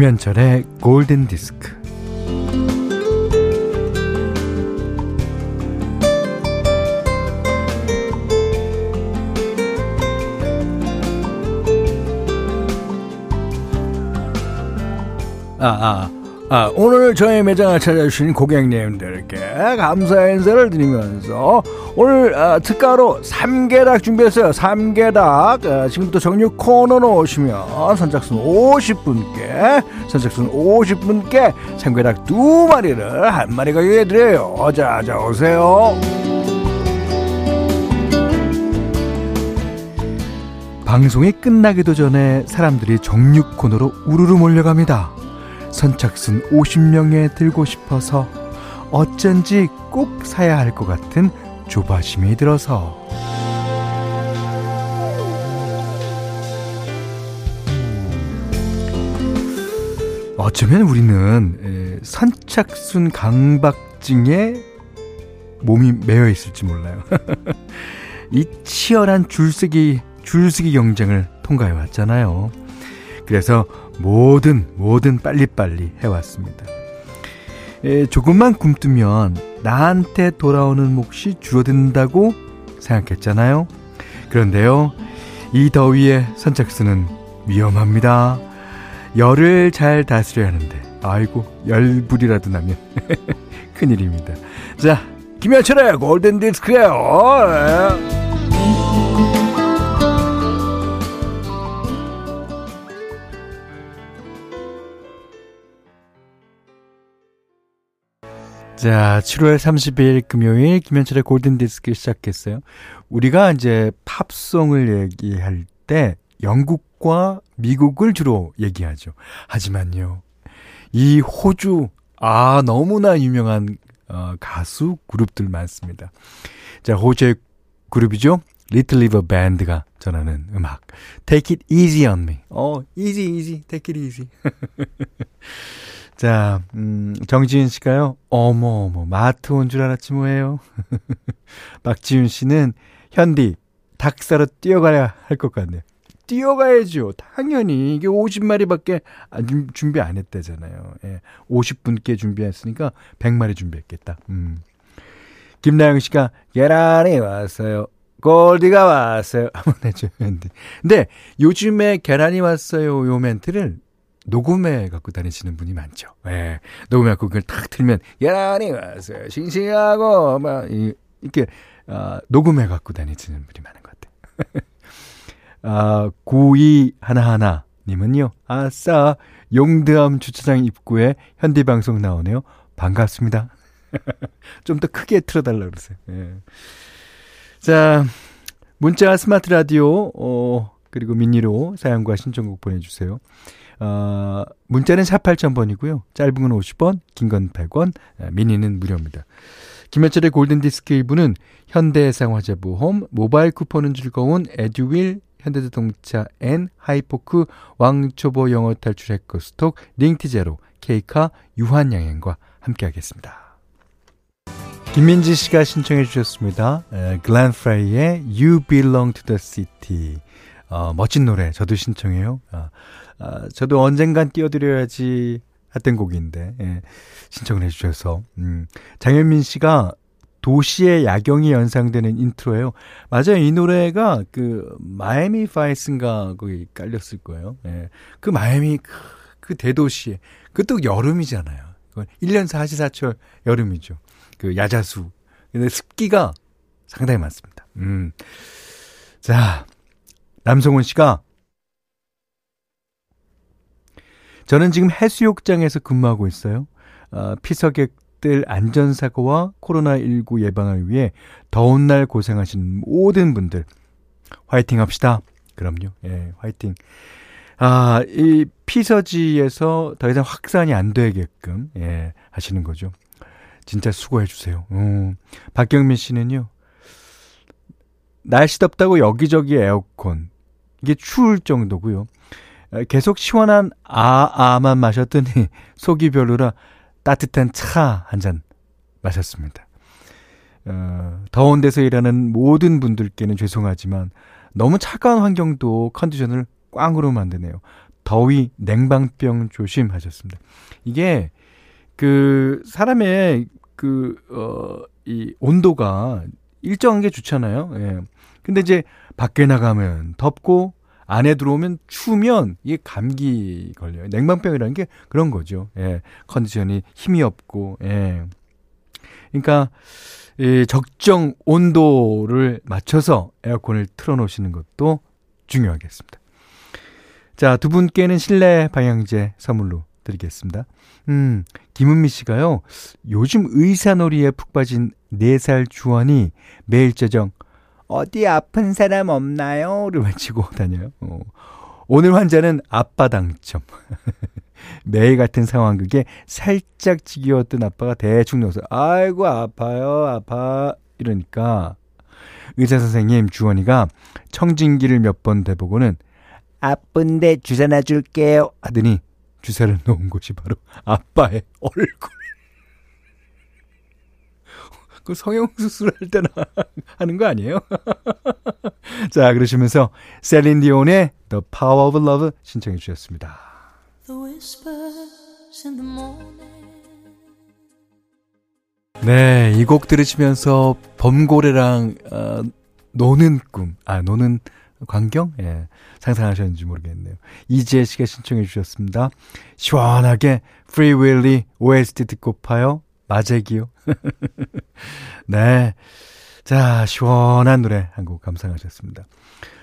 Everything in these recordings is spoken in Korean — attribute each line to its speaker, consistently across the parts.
Speaker 1: 김현철의 골든 디스크. 아, 아, 아, 오늘 저희 매장을 찾아주신 고객님들께 감사 인사를 드리면서 오늘 아, 특가로 삼계닭 준비했어요. 삼계닭. 아, 지금부터 정육 코너로 오시면 선착순 50분께 선착순 50분께 삼계닭 두 마리를 한 마리 가격에 드려요. 자, 자 오세요. 방송이 끝나기도 전에 사람들이 정육 코너로 우르르 몰려갑니다. 선착순 50명에 들고 싶어서 어쩐지 꼭 사야 할 것 같은 조바심이 들어서 어쩌면 우리는 선착순 강박증에 몸이 매여 있을지 몰라요. 이 치열한 줄서기 줄서기 경쟁을 통과해 왔잖아요. 그래서 뭐든 뭐든 빨리빨리 해왔습니다. 에, 조금만 굶뜨면 나한테 돌아오는 몫이 줄어든다고 생각했잖아요. 그런데요, 이 더위에 선착순은 위험합니다. 열을 잘 다스려야 하는데, 아이고, 열불이라도 나면 큰일입니다. 자, 김현철의 골든 디스크예요. 자, 7월 30일 금요일 김현철의 골든 디스크 시작했어요. 우리가 이제 팝송을 얘기할 때 영국과 미국을 주로 얘기하죠. 하지만요. 이 호주 아, 너무나 유명한 어, 가수 그룹들 많습니다. 자, 호주의 그룹이죠. 리틀 리버 밴드가 전하는 음악. Take it easy on me. 어, easy easy. Take it easy. 자, 음, 정지은 씨가요, 어머, 어머, 마트 온 줄 알았지 뭐예요. 박지윤 씨는, 현디, 닭 사러 뛰어가야 할 것 같네. 뛰어가야죠. 당연히. 이게 50마리밖에 준비 안 했다잖아요. 예. 50분께 준비했으니까 100마리 준비했겠다. 음. 김나영 씨가, 계란이 왔어요. 골디가 왔어요. 한번 해줘요. 근데 요즘에 계란이 왔어요. 요 멘트를 녹음해 갖고 다니시는 분이 많죠. 예. 녹음해 갖고 그걸 탁 틀면, 계란이 왔어요. 싱싱하고, 막, 이렇게, 어, 녹음해 갖고 다니시는 분이 많은 것 같아요. 아, 92 하나하나 님은요. 아싸, 용드암 주차장 입구에 현디방송 나오네요. 반갑습니다. 좀 더 크게 틀어 달라 그러세요. 예. 자, 문자 스마트 라디오, 어, 그리고 미니로 사연과 신청곡 보내 주세요. 어, 문자는 4 8000번이고요. 짧은 건 50원, 긴 건 100원, 미니는 무료입니다. 김현철의 골든디스크 일부는 현대해상화재보험, 모바일 쿠폰은 즐거운 에듀윌, 현대자동차 N, 하이포크, 왕초보 영어 탈출 해커스톡, 링티제로, 케이카, 유한양행과 함께하겠습니다. 김민지 씨가 신청해 주셨습니다. 글렌 프라이의 You Belong to the City. 어, 멋진 노래 저도 신청해요. 아, 아, 저도 언젠간 띄워드려야지 했던 곡인데 예, 신청을 해주셔서 음, 장현민 씨가 도시의 야경이 연상되는 intro예요. 맞아요. 이 노래가 그 마이애미 바이스인가 거기 깔렸을 거예요. 예. 그 마이애미 그, 그 대도시에 그것도 여름이잖아요. 1년 사시사철 여름이죠. 그 야자수. 근데 습기가 상당히 많습니다. 음. 자, 남성훈 씨가 저는 지금 해수욕장에서 근무하고 있어요. 어, 피서객들 안전사고와 코로나19 예방을 위해 더운 날 고생하시는 모든 분들 화이팅 합시다. 그럼요. 예, 화이팅. 아, 이 피서지에서 더 이상 확산이 안 되게끔 예, 하시는 거죠. 진짜 수고해 주세요. 음. 박경민 씨는요. 날씨 덥다고 여기저기 에어컨. 이게 추울 정도고요. 계속 시원한 아아만 마셨더니 속이 별로라 따뜻한 차 한 잔 마셨습니다. 어, 더운 데서 일하는 모든 분들께는 죄송하지만 너무 차가운 환경도 컨디션을 꽝으로 만드네요. 더위, 냉방병 조심하셨습니다. 이게 그 사람의 그, 어, 이 온도가 일정한 게 좋잖아요. 예. 근데 이제 밖에 나가면 덥고 안에 들어오면 추우면 이게 감기 걸려요. 냉방병이라는 게 그런 거죠. 예. 컨디션이 힘이 없고, 예. 그러니까, 이 적정 온도를 맞춰서 에어컨을 틀어 놓으시는 것도 중요하겠습니다. 자, 두 분께는 실내 방향제 선물로 드리겠습니다. 음, 김은미 씨가요, 요즘 의사놀이에 푹 빠진 4살 주원이 매일 저정, 어디 아픈 사람 없나요? 를 외치고 다녀요. 어. 오늘 환자는 아빠 당첨. 매일 같은 상황극에 살짝 지겨웠던 아빠가 대충 넣어서, 아이고, 아파요, 아파. 이러니까, 의사 선생님 주원이가 청진기를 몇 번 대보고는, 아픈데 주사 놔줄게요. 하더니, 주사를 놓은 곳이 바로 아빠의 얼굴. 그 성형 수술 할 때나 하는 거 아니에요? 자, 그러시면서 셀린 디온의 The Power of Love 신청해 주셨습니다. 네, 이 곡 들으시면서 범고래랑 어, 노는 꿈, 아 노는 광경, 예, 상상하셨는지 모르겠네요. 이지혜 씨가 신청해 주셨습니다. 시원하게 Free Willy OST 듣고 파요. 마제기요. 네. 자, 시원한 노래 한 곡 감상하셨습니다.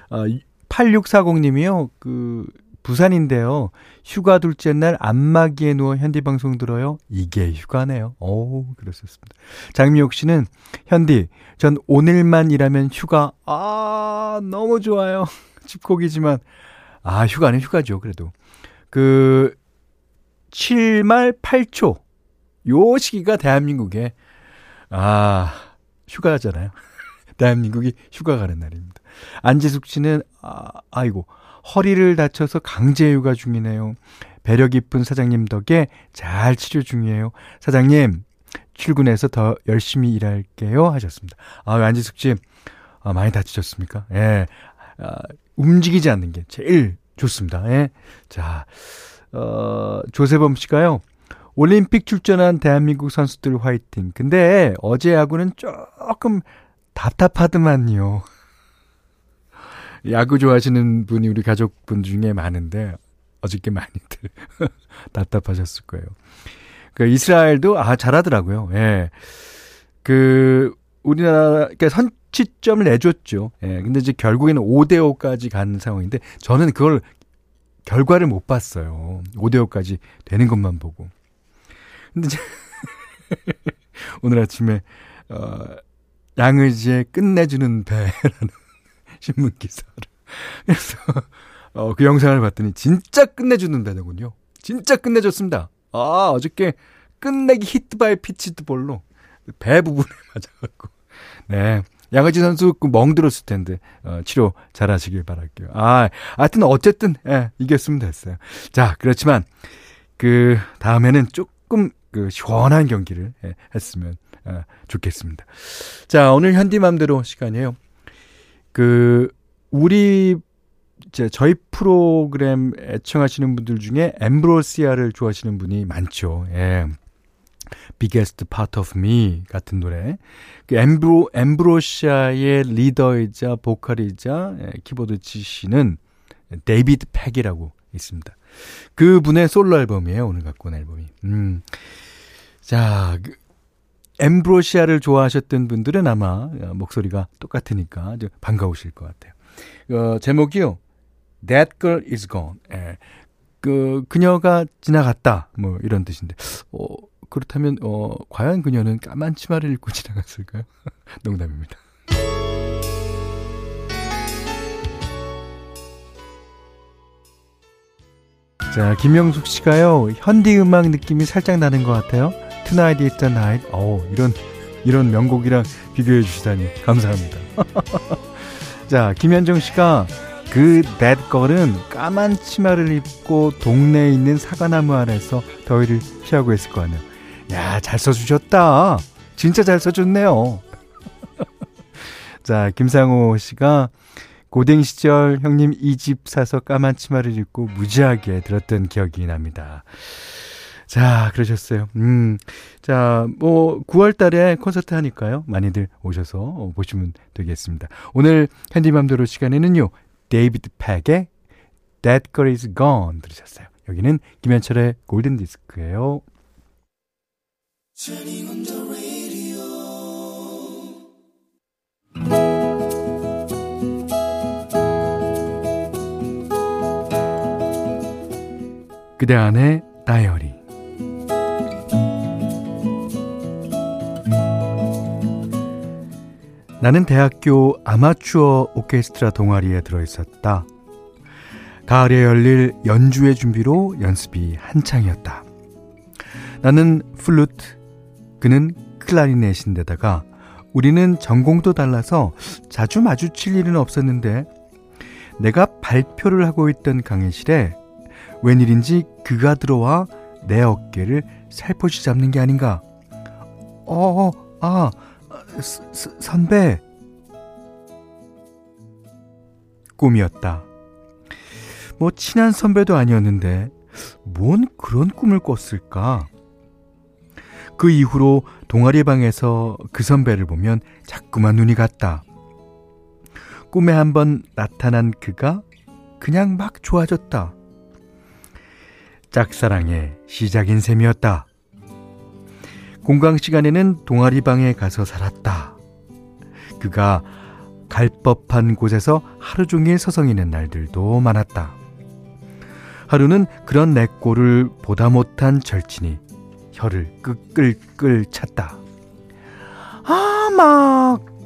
Speaker 1: 어, 8640님이요. 그, 부산인데요. 휴가 둘째 날 안마기에 누워 현디 방송 들어요. 이게 휴가네요. 오, 그랬었습니다. 장미옥 씨는 현디, 전 오늘만 일하면 휴가, 아, 너무 좋아요. 집콕이지만, 아, 휴가는 휴가죠. 그래도. 그, 7말 8초. 요 시기가 대한민국에 아 휴가잖아요. 대한민국이 휴가 가는 날입니다. 안지숙 씨는 아, 아이고 허리를 다쳐서 강제 휴가 중이네요. 배려 깊은 사장님 덕에 잘 치료 중이에요. 사장님 출근해서 더 열심히 일할게요 하셨습니다. 아 안지숙 씨 아, 많이 다치셨습니까? 예. 아, 움직이지 않는 게 제일 좋습니다. 예. 자, 어, 조세범 씨가요. 올림픽 출전한 대한민국 선수들 화이팅. 근데 어제 야구는 조금 답답하더만요. 야구 좋아하시는 분이 우리 가족분 중에 많은데 어저께 많이들 답답하셨을 거예요. 그 이스라엘도 아 잘하더라고요. 예. 그 우리나라 그러니까 선취점을 내줬죠. 예. 근데 이제 결국에는 5대 5까지 간 상황인데 저는 그걸 결과를 못 봤어요. 5대 5까지 되는 것만 보고. 근데 오늘 아침에 어 양의지에 끝내주는 배라는 신문 기사를 그래서 어, 그 영상을 봤더니 진짜 끝내주는 배더군요. 진짜 끝내줬습니다. 아 어저께 끝내기 hit by pitched ball로 배 부분에 맞아갖고 네 양의지 선수 그 멍들었을 텐데 어, 치료 잘하시길 바랄게요. 아 하여튼 어쨌든 예, 이겼으면 됐어요. 자 그렇지만 그 다음에는 조금 그 시원한 경기를 예, 했으면 어, 좋겠습니다. 자, 오늘 현디맘대로 시간이에요. 그 우리 이제 저희 프로그램 애청하시는 분들 중에 엠브로시아를 좋아하시는 분이 많죠. 예. Biggest Part of Me 같은 노래. 그 엠브로 엠브로시아의 리더이자 보컬이자 예, 키보드 치시는 데이비드 팩이라고 있습니다. 그분의 솔로 앨범이에요. 오늘 갖고 온 앨범이. 음. 자, 그, 엠브로시아를 좋아하셨던 분들은 아마 목소리가 똑같으니까 반가우실 것 같아요. 어, 제목이요. That girl is gone. 예. 그, 그녀가 지나갔다. 뭐, 이런 뜻인데. 어, 그렇다면, 어, 과연 그녀는 까만 치마를 입고 지나갔을까요? 농담입니다. 자, 김영숙 씨가요, 현디 음악 느낌이 살짝 나는 것 같아요. Tonight is the night. 어 이런, 이런 명곡이랑 비교해 주시다니. 감사합니다. 자, 김현정 씨가 그 that girl은 까만 치마를 입고 동네에 있는 사과나무 아래서 더위를 피하고 있을 거 아니에요. 야, 잘 써주셨다. 진짜 잘 써줬네요. 자, 김상호 씨가 고등 시절 형님 2집 사서 까만 치마를 입고 무지하게 들었던 기억이 납니다. 자, 그러셨어요. 음. 자, 뭐, 9월 달에 콘서트 하니까요. 많이들 오셔서 보시면 되겠습니다. 오늘 현디맘대로 시간에는요. 데이비드 팩의 That Girl Is Gone 들으셨어요. 여기는 김현철의 골든 디스크예요. 그대 안의 다이어리 나는 대학교 아마추어 오케스트라 동아리에 들어 있었다. 가을에 열릴 연주회 준비로 연습이 한창이었다. 나는 플루트, 그는 클라리넷인데다가 우리는 전공도 달라서 자주 마주칠 일은 없었는데 내가 발표를 하고 있던 강의실에 웬일인지 그가 들어와 내 어깨를 살포시 잡는 게 아닌가. 어, 어 아, 선배. 꿈이었다. 뭐 친한 선배도 아니었는데 뭔 그런 꿈을 꿨을까? 그 이후로 동아리 방에서 그 선배를 보면 자꾸만 눈이 갔다. 꿈에 한번 나타난 그가 그냥 막 좋아졌다. 짝사랑의 시작인 셈이었다. 공강 시간에는 동아리 방에 가서 살았다. 그가 갈 법한 곳에서 하루 종일 서성이는 날들도 많았다. 하루는 그런 내 꼴을 보다 못한 절친이 혀를 끄끌끌 찼다.
Speaker 2: 아, 막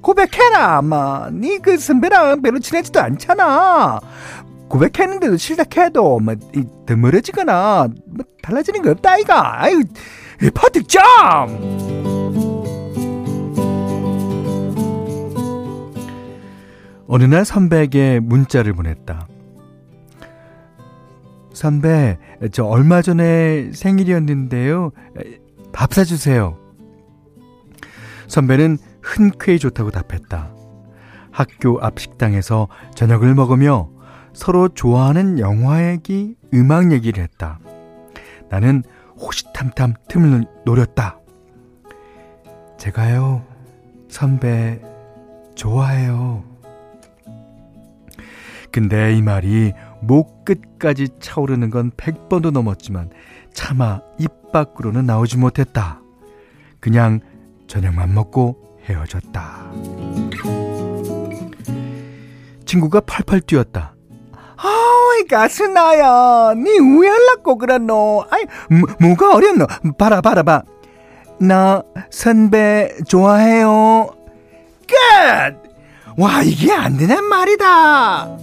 Speaker 2: 고백해라, 막. 니그 선배랑 별로 친하지도 않잖아. 고백했는데도 실작해도 뭐 드물어지거나 뭐 달라지는 거 없다 이가. 아유, 퍼득점.
Speaker 1: 어느 날 선배에게 문자를 보냈다. 선배, 저 얼마 전에 생일이었는데요. 밥 사주세요. 선배는 흔쾌히 좋다고 답했다. 학교 앞 식당에서 저녁을 먹으며 서로 좋아하는 영화 얘기, 음악 얘기를 했다. 나는 호시탐탐 틈을 노렸다. 제가요, 선배, 좋아해요. 근데 이 말이 목 끝까지 차오르는 건 100번도 넘었지만 차마 입 밖으로는 나오지 못했다. 그냥 저녁만 먹고 헤어졌다. 친구가 팔팔 뛰었다.
Speaker 2: 아이 가스나야. 니 우연락고 그랬노? 아이 뭐, 뭐가 어렸노? 봐라 봐라 봐나 선배 좋아해요. 끝 와 이게 안 되는 말이다.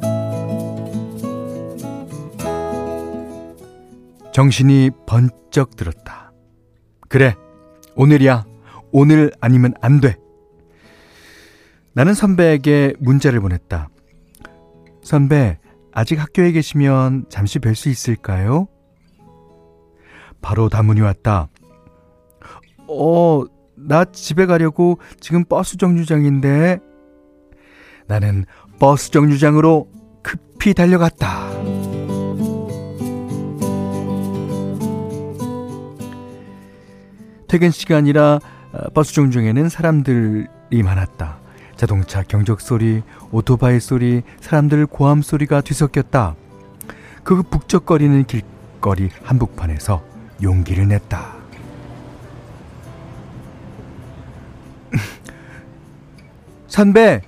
Speaker 1: 정신이 번쩍 들었다. 그래 오늘이야. 오늘 아니면 안 돼. 나는 선배에게 문자를 보냈다. 선배 아직 학교에 계시면 잠시 뵐 수 있을까요? 바로 다문이 왔다. 어, 나 집에 가려고 지금 버스 정류장인데. 나는 버스 정류장으로 급히 달려갔다. 퇴근 시간이라 어, 버스 정류장에는 사람들이 많았다. 자동차 경적 소리, 오토바이 소리, 사람들 고함 소리가 뒤섞였다. 그 북적거리는 길거리 한복판에서 용기를 냈다. 선배,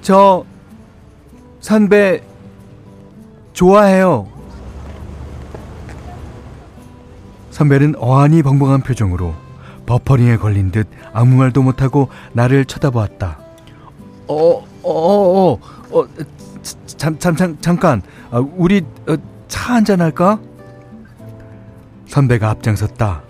Speaker 1: 저 선배 좋아해요. 선배는 어안이 벙벙한 표정으로 버퍼링에 걸린 듯 아무 말도 못하고 나를 쳐다보았다. 어, 어, 어, 어, 어 잠, 잠, 잠, 잠깐. 아, 우리 어, 차 한잔 할까? 선배가 앞장섰다.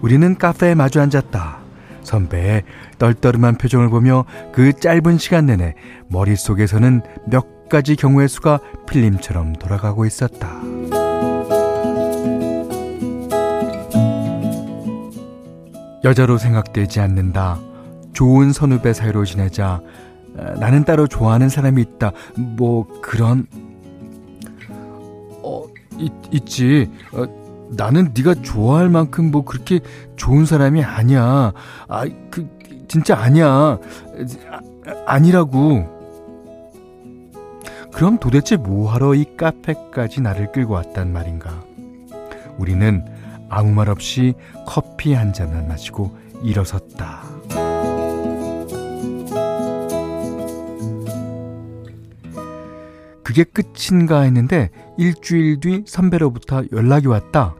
Speaker 1: 우리는 카페에 마주 앉았다. 선배의 떨떠름한 표정을 보며 그 짧은 시간 내내 머릿속에서는 몇 가지 경우의 수가 필름처럼 돌아가고 있었다. 여자로 생각되지 않는다. 좋은 선후배 사이로 지내자 아, 나는 따로 좋아하는 사람이 있다. 뭐 그런 어 있, 있지. 어, 나는 네가 좋아할 만큼 뭐 그렇게 좋은 사람이 아니야. 아 그 진짜 아니야. 아, 아니라고. 그럼 도대체 뭐하러 이 카페까지 나를 끌고 왔단 말인가? 우리는 아무 말 없이 커피 한 잔만 마시고 일어섰다. 그게 끝인가 했는데 일주일 뒤 선배로부터 연락이 왔다.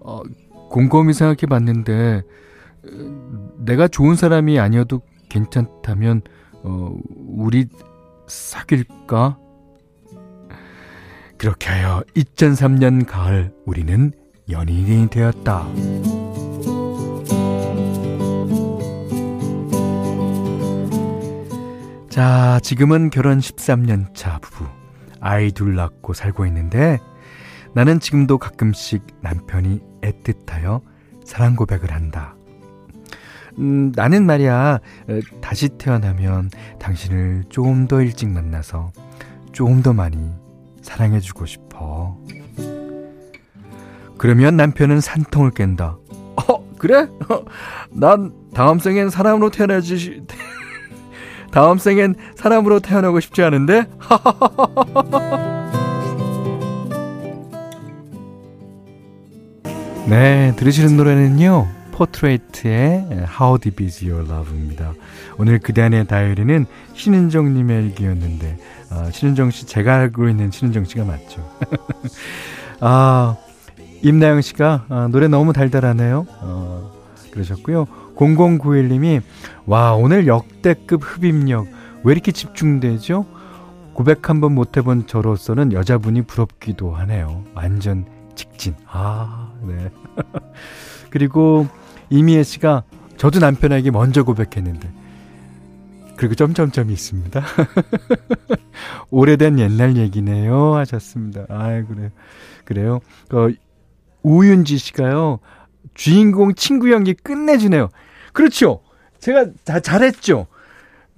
Speaker 1: 어, 곰곰이 생각해 봤는데 내가 좋은 사람이 아니어도 괜찮다면 어, 우리 사귈까? 그렇게 하여 2003년 가을 우리는 연인이 되었다. 자, 지금은 결혼 13년 차 부부. 아이 둘 낳고 살고 있는데 나는 지금도 가끔씩 남편이 애틋하여 사랑 고백을 한다. 음, 나는 말이야, 어, 다시 태어나면 당신을 조금 더 일찍 만나서 조금 더 많이 사랑해주고 싶어. 그러면 남편은 산통을 깬다. 어, 그래? 난 다음 생엔 사람으로 태어나지, 다음 생엔 사람으로 태어나고 싶지 않은데? 네, 들으시는 노래는요. 포트레이트의 How Deep Is Your Love입니다. 오늘 그대 안의 다이어리는 신은정님의 일기였는데 어, 신은정 씨 제가 알고 있는 신은정 씨가 맞죠. 아 임나영 씨가 아, 노래 너무 달달하네요. 어, 그러셨고요. 0091님이 와 오늘 역대급 흡입력 왜 이렇게 집중되죠? 고백 한 번 못 해본 저로서는 여자분이 부럽기도 하네요. 완전 직진. 아, 네. 그리고 이미애 씨가 저도 남편에게 먼저 고백했는데 그리고 점점점이 있습니다. 오래된 옛날 얘기네요 하셨습니다. 아이 그래요. 그래요. 어, 우윤지 씨가요. 주인공 친구 연기 끝내주네요. 그렇죠. 제가 다 잘했죠.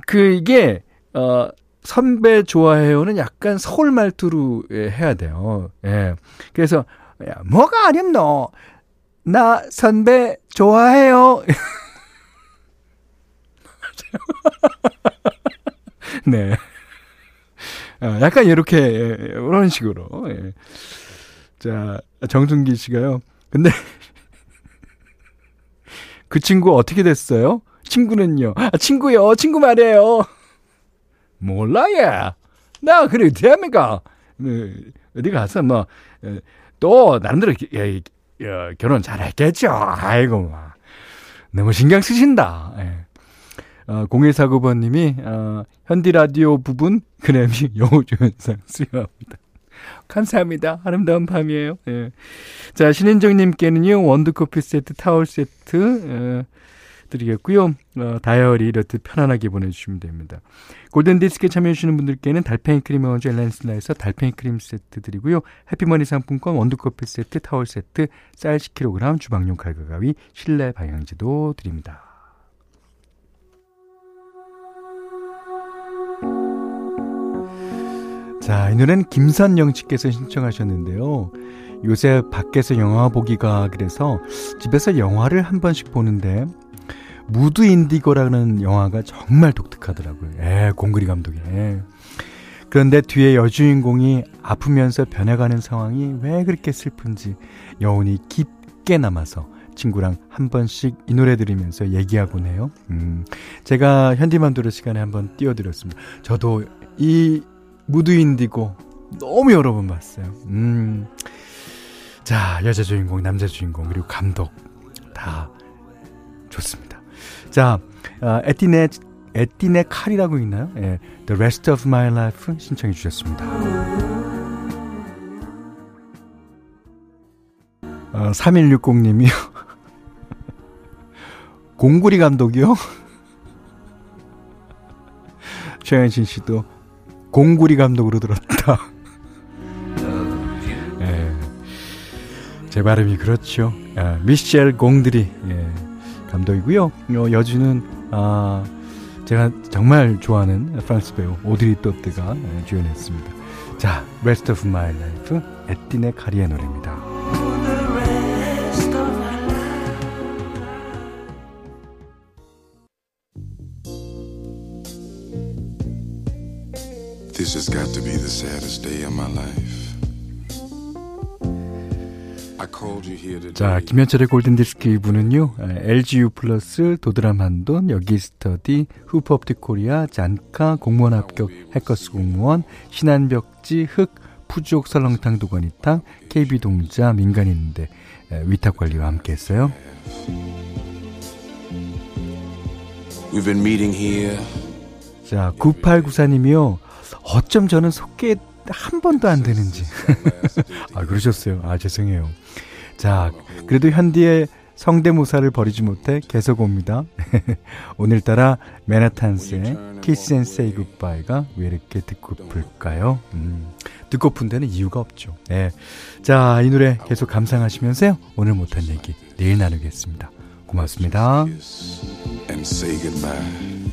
Speaker 1: 그게 어 선배 좋아해요는 약간 서울 말투로 예, 해야 돼요. 예. 그래서 야, 뭐가 어렵노? 나 선배 좋아해요. 네. 어, 약간 이렇게 이런 식으로. 예. 자 정순기 씨가요. 근데 그 친구 어떻게 됐어요? 친구는요. 아, 친구요. 친구 말이에요. 몰라, 얘. 나, 그래, 대합니까? 네, 어디 가서 뭐, 또, 나름대로, 예, 예, 결혼 잘했겠죠. 아이고, 막. 너무 신경 쓰신다. 예. 어, 0149번님이, 어, 현디 라디오 부문, 그래미 여우조연상 수여합니다. 감사합니다. 아름다운 밤이에요. 예. 자, 신은정님께는요, 원두커피 세트, 타월 세트, 어, 드리겠고요. 어, 다이어리 이렇듯 편안하게 보내주시면 됩니다. 골든디스크에 참여해주시는 분들께는 달팽이 크림 원조 엘렌실라에서 달팽이 크림 세트 드리고요. 해피머니 상품권 원두커피 세트, 타월 세트, 쌀 10kg, 주방용 칼과 가위, 실내 방향제도 드립니다. 자, 이 노래는 김선영 씨께서 신청하셨는데요. 요새 밖에서 영화 보기가 그래서 집에서 영화를 한 번씩 보는데 무드 인디고라는 영화가 정말 독특하더라고요. 예, 공그리 감독이. 예. 그런데 뒤에 여주인공이 아프면서 변해가는 상황이 왜 그렇게 슬픈지 여운이 깊게 남아서 친구랑 한 번씩 이 노래 들으면서 얘기하곤 해요. 음, 제가 현디만두로 시간에 한번 띄워드렸습니다. 저도 이 무드 인디고 너무 여러 번 봤어요. 음. 자, 여자 주인공, 남자 주인공, 그리고 감독 다 좋습니다. 자, 어, 에티네 에티네 칼이라고 있나요? 예, The Rest of My Life 신청해 주셨습니다. 어, 3160님이요. 공구리 감독이요? 최현신 씨도 공구리 감독으로 들었다. 예. 제 발음이 그렇죠. 아, 미셸 공드리 예, 감독이고요. 어, 여주는 아, 제가 정말 좋아하는 프랑스 배우 오드리 또트가 주연했습니다. 자, Rest of My Life 에띠네 카리의 노래입니다. This has got to be the saddest day of my life. 자, 김현철의 골든디스크 2부는요, LGU 플러스, 도드람 한돈, 여기 스터디, 후프업틱 코리아, 잔카, 공무원 합격, 해커스 공무원, 신한벽지, 흑, 푸주옥 설렁탕 도가니탕, KB동자, 민간인데, 위탁 관리와 함께 했어요. We've been meeting here. 자, 9894님이요. 어쩜 저는 속게 한 번도 안 되는지. 아, 그러셨어요. 아, 죄송해요. 자, 그래도 현디의 성대모사를 버리지 못해 계속 옵니다. 오늘따라 맨하탄스의 Kiss and Say Goodbye가 왜 이렇게 듣고플까요? 음, 듣고픈 데는 이유가 없죠. 네. 자, 이 노래 계속 감상하시면서요. 오늘 못한 얘기 내일 나누겠습니다. 고맙습니다. And say goodbye.